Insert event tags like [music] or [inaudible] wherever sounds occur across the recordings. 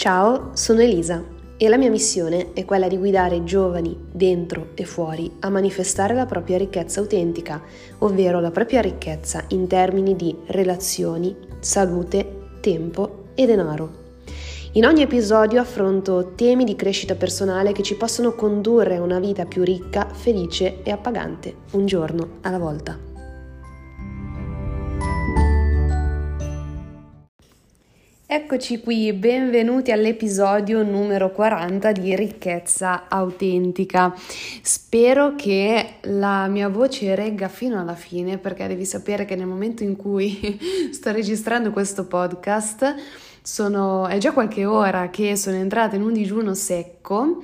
Ciao, sono Elisa e la mia missione è quella di guidare giovani dentro e fuori a manifestare la propria ricchezza autentica, ovvero la propria ricchezza in termini di relazioni, salute, tempo e denaro. In ogni episodio affronto temi di crescita personale che ci possono condurre a una vita più ricca, felice e appagante, un giorno alla volta. Eccoci qui, benvenuti all'episodio numero 40 di Ricchezza Autentica. Spero che la mia voce regga fino alla fine perché devi sapere che nel momento in cui [laughs] sto registrando questo podcast sono, è già qualche ora che sono entrata in un digiuno secco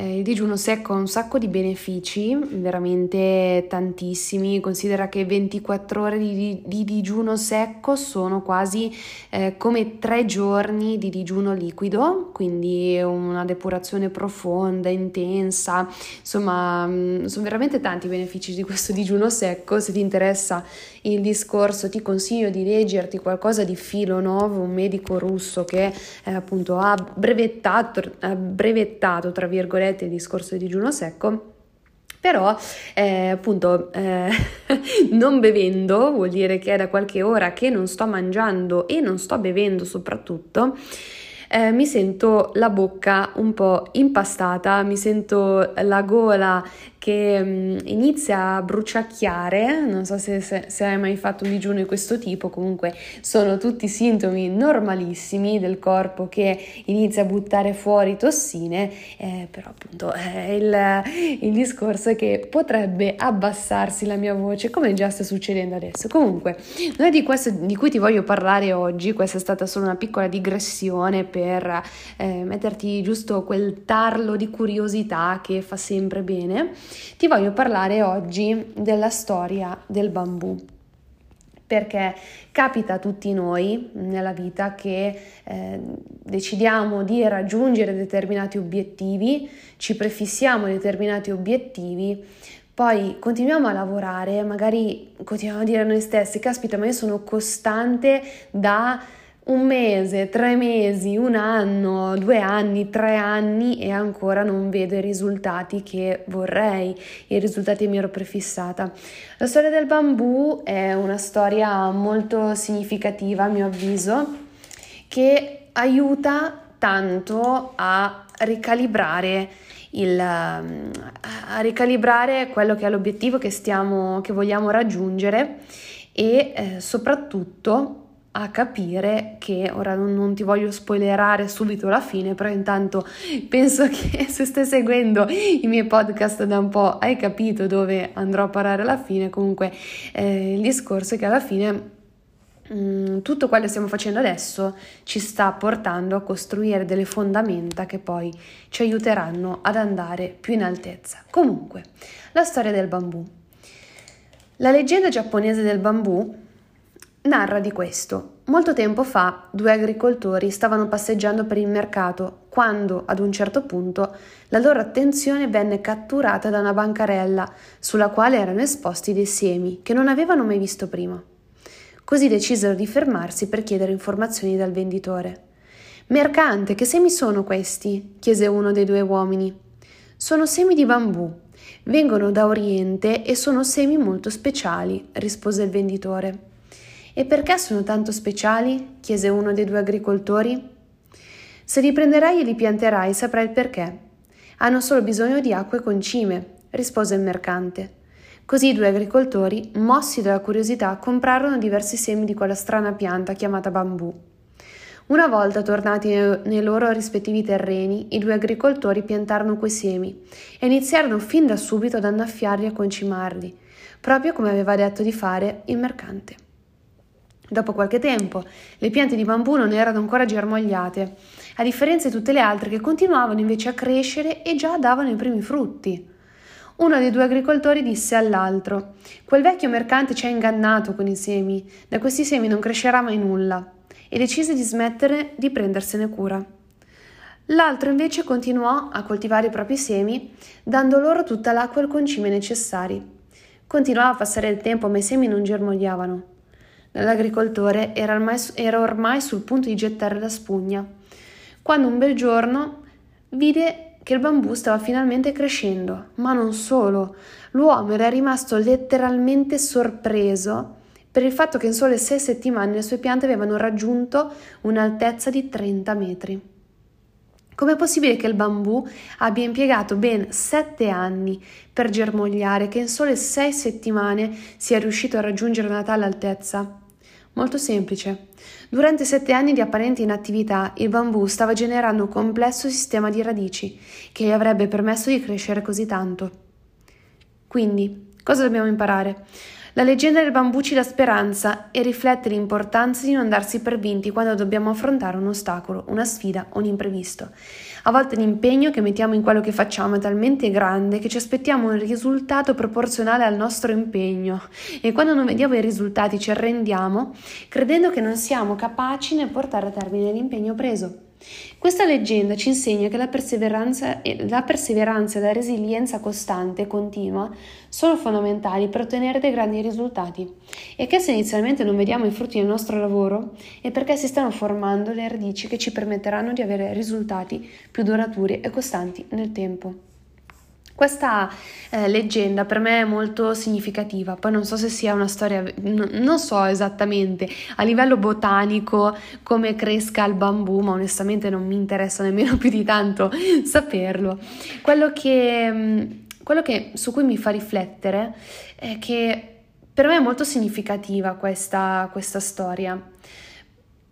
eh, il digiuno secco ha un sacco di benefici, veramente tantissimi. Considera che 24 ore di, di digiuno secco sono quasi eh, come tre giorni di digiuno liquido, quindi una depurazione profonda, intensa. Insomma, mm, sono veramente tanti i benefici di questo digiuno secco. Se ti interessa il discorso, ti consiglio di leggerti qualcosa di Filonov, un medico russo che eh, appunto ha brevettato, ha brevettato, tra virgolette, virgolette il discorso di digiuno secco. Però eh, appunto eh, [laughs] non bevendo vuol dire che è da qualche ora che non sto mangiando e non sto bevendo soprattutto eh, mi sento la bocca un po' impastata, mi sento la gola che um, inizia a bruciacchiare, non so se, se, se, hai mai fatto un digiuno di questo tipo, comunque sono tutti sintomi normalissimi del corpo che inizia a buttare fuori tossine, eh, però appunto eh, il, il discorso è che potrebbe abbassarsi la mia voce come già sta succedendo adesso. Comunque, non è di questo di cui ti voglio parlare oggi, questa è stata solo una piccola digressione per eh, metterti giusto quel tarlo di curiosità che fa sempre bene. Ti voglio parlare oggi della storia del bambù perché capita a tutti noi nella vita che eh, decidiamo di raggiungere determinati obiettivi, ci prefissiamo determinati obiettivi, poi continuiamo a lavorare, magari continuiamo a dire a noi stessi, caspita, ma io sono costante da un mese, tre mesi, un anno, due anni, tre anni e ancora non vedo i risultati che vorrei, i risultati che mi ero prefissata. La storia del bambù è una storia molto significativa, a mio avviso, che aiuta tanto a ricalibrare il, a ricalibrare quello che è l'obiettivo che, stiamo, che vogliamo raggiungere e eh, soprattutto a capire che ora non, non, ti voglio spoilerare subito la fine, però intanto penso che [laughs] se stai seguendo i miei podcast da un po' hai capito dove andrò a parare alla fine. Comunque eh, il discorso è che alla fine mm, tutto quello che stiamo facendo adesso ci sta portando a costruire delle fondamenta che poi ci aiuteranno ad andare più in altezza. Comunque, la storia del bambù. La leggenda giapponese del bambù narra di questo. Molto tempo fa due agricoltori stavano passeggiando per il mercato quando, ad un certo punto, la loro attenzione venne catturata da una bancarella sulla quale erano esposti dei semi che non avevano mai visto prima. Così decisero di fermarsi per chiedere informazioni dal venditore. Mercante, che semi sono questi? chiese uno dei due uomini. Sono semi di bambù. Vengono da Oriente e sono semi molto speciali, rispose il venditore. E perché sono tanto speciali? chiese uno dei due agricoltori. Se li prenderai e li pianterai saprai il perché. Hanno solo bisogno di acque concime, rispose il mercante. Così i due agricoltori, mossi dalla curiosità, comprarono diversi semi di quella strana pianta chiamata bambù. Una volta tornati nei loro rispettivi terreni, i due agricoltori piantarono quei semi e iniziarono fin da subito ad annaffiarli e concimarli, proprio come aveva detto di fare il mercante. Dopo qualche tempo, le piante di bambù non erano ancora germogliate, a differenza di tutte le altre che continuavano invece a crescere e già davano i primi frutti. Uno dei due agricoltori disse all'altro: Quel vecchio mercante ci ha ingannato con i semi, da questi semi non crescerà mai nulla, e decise di smettere di prendersene cura. L'altro invece continuò a coltivare i propri semi, dando loro tutta l'acqua e il concime necessari. Continuava a passare il tempo, ma i semi non germogliavano. L'agricoltore era ormai, era ormai sul punto di gettare la spugna, quando un bel giorno vide che il bambù stava finalmente crescendo, ma non solo, l'uomo era rimasto letteralmente sorpreso per il fatto che in sole sei settimane le sue piante avevano raggiunto un'altezza di 30 metri. Com'è possibile che il bambù abbia impiegato ben sette anni per germogliare, che in sole sei settimane sia riuscito a raggiungere una tale altezza? Molto semplice. Durante sette anni di apparente inattività, il bambù stava generando un complesso sistema di radici che gli avrebbe permesso di crescere così tanto. Quindi, cosa dobbiamo imparare? La leggenda del bambù ci dà speranza e riflette l'importanza di non darsi per vinti quando dobbiamo affrontare un ostacolo, una sfida o un imprevisto. A volte l'impegno che mettiamo in quello che facciamo è talmente grande che ci aspettiamo un risultato proporzionale al nostro impegno e quando non vediamo i risultati ci arrendiamo credendo che non siamo capaci nel portare a termine l'impegno preso. Questa leggenda ci insegna che la perseveranza, la perseveranza e la resilienza costante e continua sono fondamentali per ottenere dei grandi risultati e che se inizialmente non vediamo i frutti del nostro lavoro è perché si stanno formando le radici che ci permetteranno di avere risultati più duraturi e costanti nel tempo. Questa eh, leggenda per me è molto significativa, poi non so se sia una storia, n- non so esattamente a livello botanico come cresca il bambù, ma onestamente non mi interessa nemmeno [laughs] più di tanto saperlo. Quello che, mm, quello che su cui mi fa riflettere è che per me è molto significativa questa, questa storia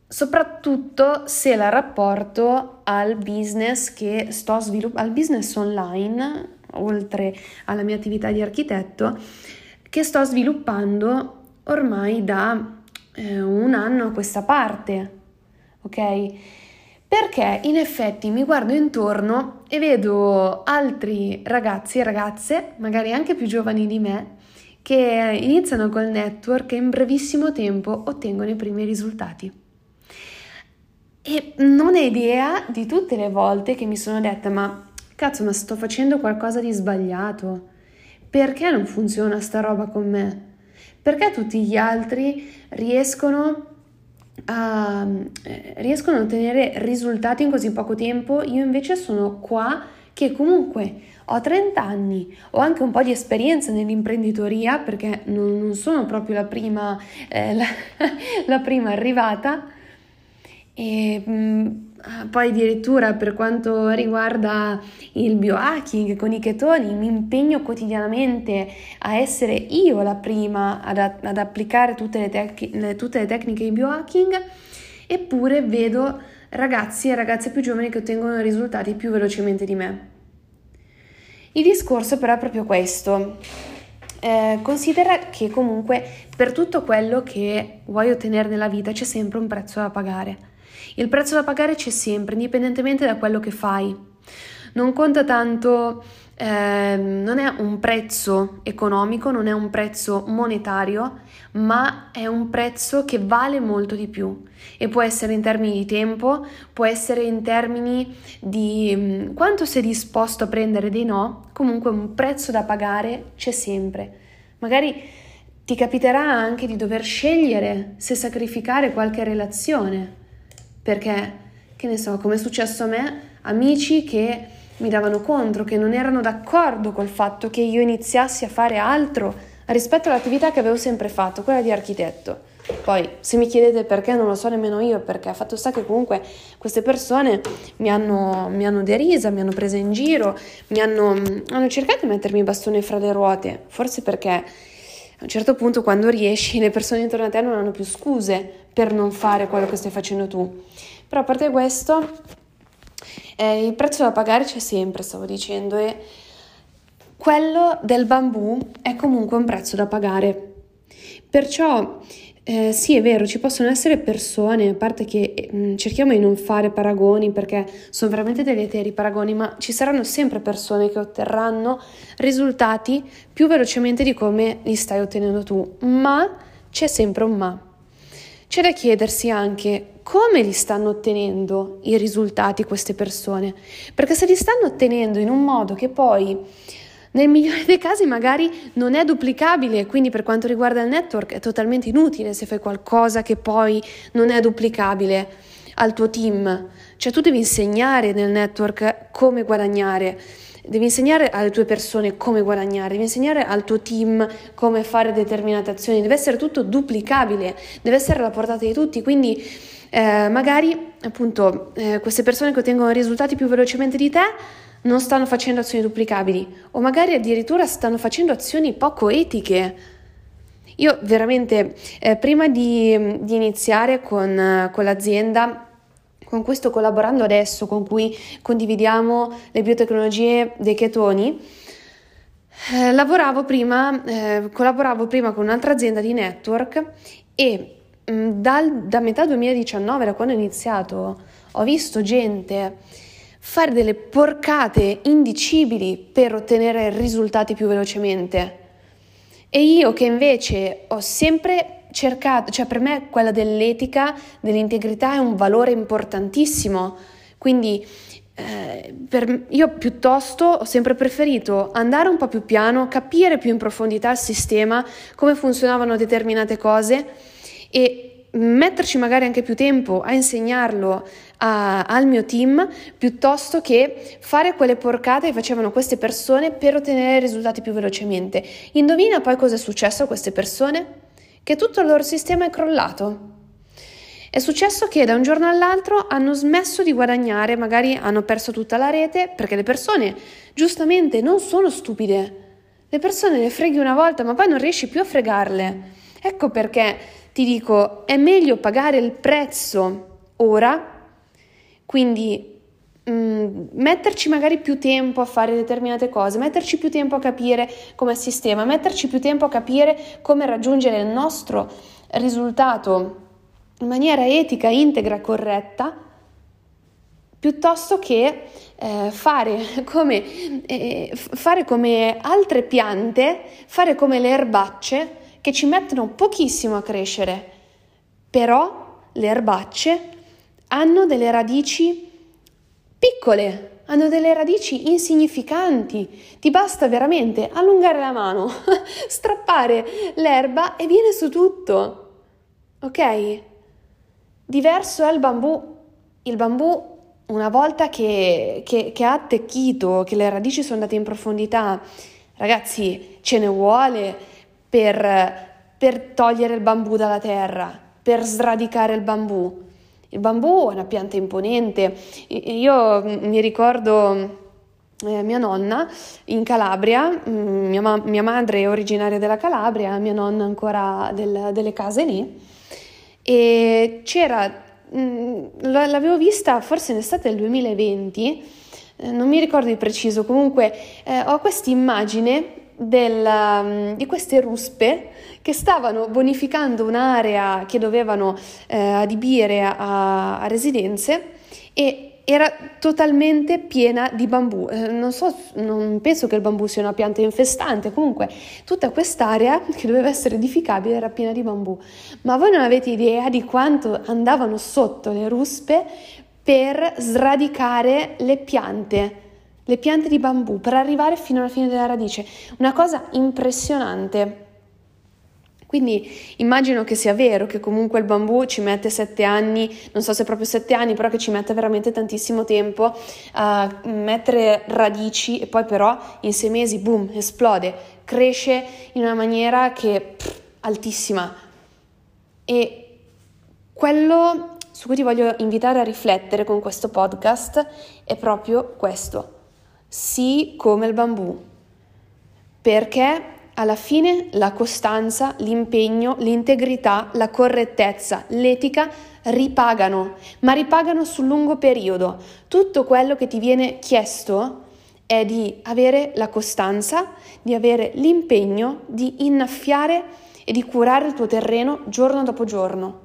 soprattutto se la rapporto al business che sto sviluppando, al business online oltre alla mia attività di architetto, che sto sviluppando ormai da eh, un anno a questa parte, ok? Perché in effetti mi guardo intorno e vedo altri ragazzi e ragazze, magari anche più giovani di me, che iniziano col network e in brevissimo tempo ottengono i primi risultati. E non ho idea di tutte le volte che mi sono detta, ma cazzo, ma sto facendo qualcosa di sbagliato. Perché non funziona sta roba con me? Perché tutti gli altri riescono a, eh, riescono a ottenere risultati in così poco tempo? Io invece sono qua che comunque ho 30 anni, ho anche un po' di esperienza nell'imprenditoria perché non, non sono proprio la prima, eh, la, [laughs] la prima arrivata e mh, mm, poi addirittura per quanto riguarda il biohacking con i chetoni mi impegno quotidianamente a essere io la prima ad, ad applicare tutte le, tec- le, tutte le tecniche di biohacking eppure vedo ragazzi e ragazze più giovani che ottengono risultati più velocemente di me. Il discorso però è proprio questo. Eh, considera che comunque per tutto quello che vuoi ottenere nella vita c'è sempre un prezzo da pagare. Il prezzo da pagare c'è sempre, indipendentemente da quello che fai. Non conta tanto, eh, non è un prezzo economico, non è un prezzo monetario, ma è un prezzo che vale molto di più e può essere in termini di tempo, può essere in termini di um, quanto sei disposto a prendere dei no, comunque un prezzo da pagare c'è sempre. Magari ti capiterà anche di dover scegliere se sacrificare qualche relazione perché, che ne so, come è successo a me, amici che mi davano contro, che non erano d'accordo col fatto che io iniziassi a fare altro rispetto all'attività che avevo sempre fatto, quella di architetto. Poi, se mi chiedete perché, non lo so nemmeno io, perché fatto sta che comunque queste persone mi hanno, mi hanno derisa, mi hanno presa in giro, mi hanno, hanno cercato di mettermi i bastoni fra le ruote, forse perché a un certo punto quando riesci le persone intorno a te non hanno più scuse per non fare quello che stai facendo tu. Però a parte questo, eh, il prezzo da pagare c'è sempre, stavo dicendo, e quello del bambù è comunque un prezzo da pagare. Perciò eh, sì, è vero, ci possono essere persone, a parte che mh, mm, cerchiamo di non fare paragoni perché sono veramente deleteri paragoni, ma ci saranno sempre persone che otterranno risultati più velocemente di come li stai ottenendo tu, ma c'è sempre un ma. C'è da chiedersi anche come li stanno ottenendo i risultati queste persone, perché se li stanno ottenendo in un modo che poi nel migliore dei casi magari non è duplicabile, quindi per quanto riguarda il network è totalmente inutile se fai qualcosa che poi non è duplicabile. al tuo team, cioè tu devi insegnare nel network come guadagnare, devi insegnare alle tue persone come guadagnare, devi insegnare al tuo team come fare determinate azioni, deve essere tutto duplicabile, deve essere alla portata di tutti, quindi eh, magari appunto eh, queste persone che ottengono risultati più velocemente di te non stanno facendo azioni duplicabili o magari addirittura stanno facendo azioni poco etiche. Io veramente, eh, prima di, di, iniziare con, con l'azienda, con cui sto collaborando adesso, con cui condividiamo le biotecnologie dei chetoni, eh, lavoravo prima, eh, collaboravo prima con un'altra azienda di network e mh, mm, dal, da metà 2019, da quando ho iniziato, ho visto gente fare delle porcate indicibili per ottenere risultati più velocemente. E io che invece ho sempre cercato, cioè per me quella dell'etica, dell'integrità è un valore importantissimo. Quindi eh, per, io piuttosto ho sempre preferito andare un po' più piano, capire più in profondità il sistema, come funzionavano determinate cose e metterci magari anche più tempo a insegnarlo a, al mio team piuttosto che fare quelle porcate che facevano queste persone per ottenere risultati più velocemente. Indovina poi cosa è successo a queste persone? Che tutto il loro sistema è crollato. È successo che da un giorno all'altro hanno smesso di guadagnare, magari hanno perso tutta la rete, perché le persone giustamente non sono stupide. Le persone le freghi una volta, ma poi non riesci più a fregarle. Ecco perché ti dico, è meglio pagare il prezzo ora, quindi mh, mm, metterci magari più tempo a fare determinate cose, metterci più tempo a capire come sistema, metterci più tempo a capire come raggiungere il nostro risultato in maniera etica, integra, corretta, piuttosto che eh, fare, [laughs] come, eh, fare come altre piante, fare come le erbacce che ci mettono pochissimo a crescere, però le erbacce hanno delle radici piccole, hanno delle radici insignificanti. Ti basta veramente allungare la mano, [laughs] strappare l'erba e viene su tutto. Ok? Diverso è il bambù. Il bambù, una volta che, che, che ha attecchito, che le radici sono andate in profondità, ragazzi, ce ne vuole per, per togliere il bambù dalla terra, per sradicare il bambù. Il bambù è una pianta imponente. Io mi ricordo eh, mia nonna in Calabria, mm, mia, ma- mia, madre è originaria della Calabria, mia nonna ancora del, delle case lì, e c'era, mh, mm, l'avevo vista forse in estate del 2020, eh, non mi ricordo di preciso, comunque eh, ho questa immagine del, mm, di queste ruspe che stavano bonificando un'area che dovevano eh, adibire a, a, residenze e era totalmente piena di bambù. Eh, non so, non penso che il bambù sia una pianta infestante, comunque tutta quest'area che doveva essere edificabile era piena di bambù. Ma voi non avete idea di quanto andavano sotto le ruspe per sradicare le piante le piante di bambù per arrivare fino alla fine della radice. Una cosa impressionante. Quindi immagino che sia vero che comunque il bambù ci mette sette anni, non so se proprio sette anni, però che ci mette veramente tantissimo tempo a mettere radici e poi però in sei mesi, boom, esplode, cresce in una maniera che pff, altissima. E quello su cui ti voglio invitare a riflettere con questo podcast è proprio questo sì come il bambù, perché alla fine la costanza, l'impegno, l'integrità, la correttezza, l'etica ripagano, ma ripagano sul lungo periodo. Tutto quello che ti viene chiesto è di avere la costanza, di avere l'impegno di innaffiare e di curare il tuo terreno giorno dopo giorno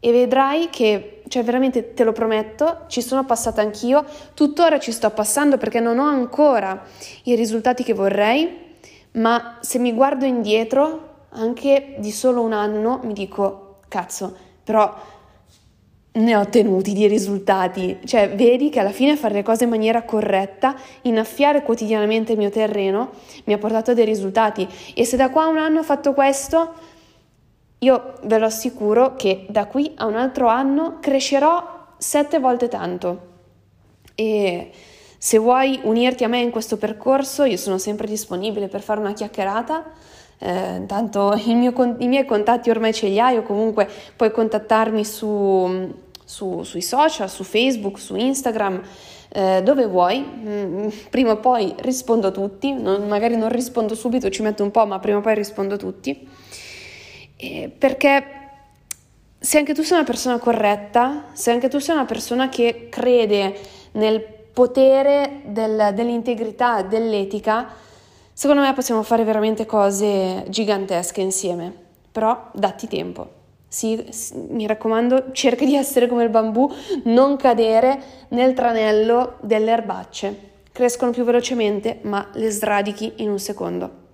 e vedrai che, cioè veramente te lo prometto, ci sono passata anch'io, tuttora ci sto passando perché non ho ancora i risultati che vorrei, ma se mi guardo indietro, anche di solo un anno, mi dico, cazzo, però ne ho ottenuti di risultati, cioè vedi che alla fine fare le cose in maniera corretta, innaffiare quotidianamente il mio terreno, mi ha portato dei risultati. E se da qua a un anno ho fatto questo, io ve lo assicuro che da qui a un altro anno crescerò sette volte tanto. E se vuoi unirti a me in questo percorso, io sono sempre disponibile per fare una chiacchierata. Eh, intanto mio, i miei contatti ormai ce li hai o comunque puoi contattarmi su, su, sui social, su Facebook, su Instagram, eh, dove vuoi. Mm, prima o poi rispondo a tutti, non, magari non rispondo subito, ci metto un po', ma prima o poi rispondo a tutti. Eh, perché se anche tu sei una persona corretta, se anche tu sei una persona che crede nel potere del, dell'integrità, dell'etica, secondo me possiamo fare veramente cose gigantesche insieme, però datti tempo. Sì, mi raccomando, cerca di essere come il bambù, non cadere nel tranello delle erbacce. Crescono più velocemente, ma le sradichi in un secondo.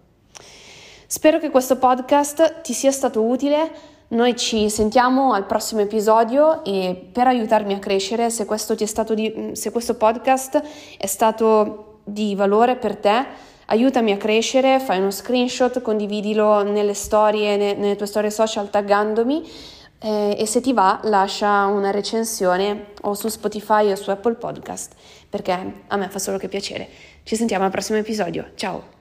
Spero che questo podcast ti sia stato utile. Noi ci sentiamo al prossimo episodio e per aiutarmi a crescere, se questo, di, se questo podcast è stato di valore per te, aiutami a crescere, fai uno screenshot, condividilo nelle storie, nelle tue storie social taggandomi eh, e se ti va lascia una recensione o su Spotify o su Apple Podcast perché a me fa solo che piacere. Ci sentiamo al prossimo episodio. Ciao!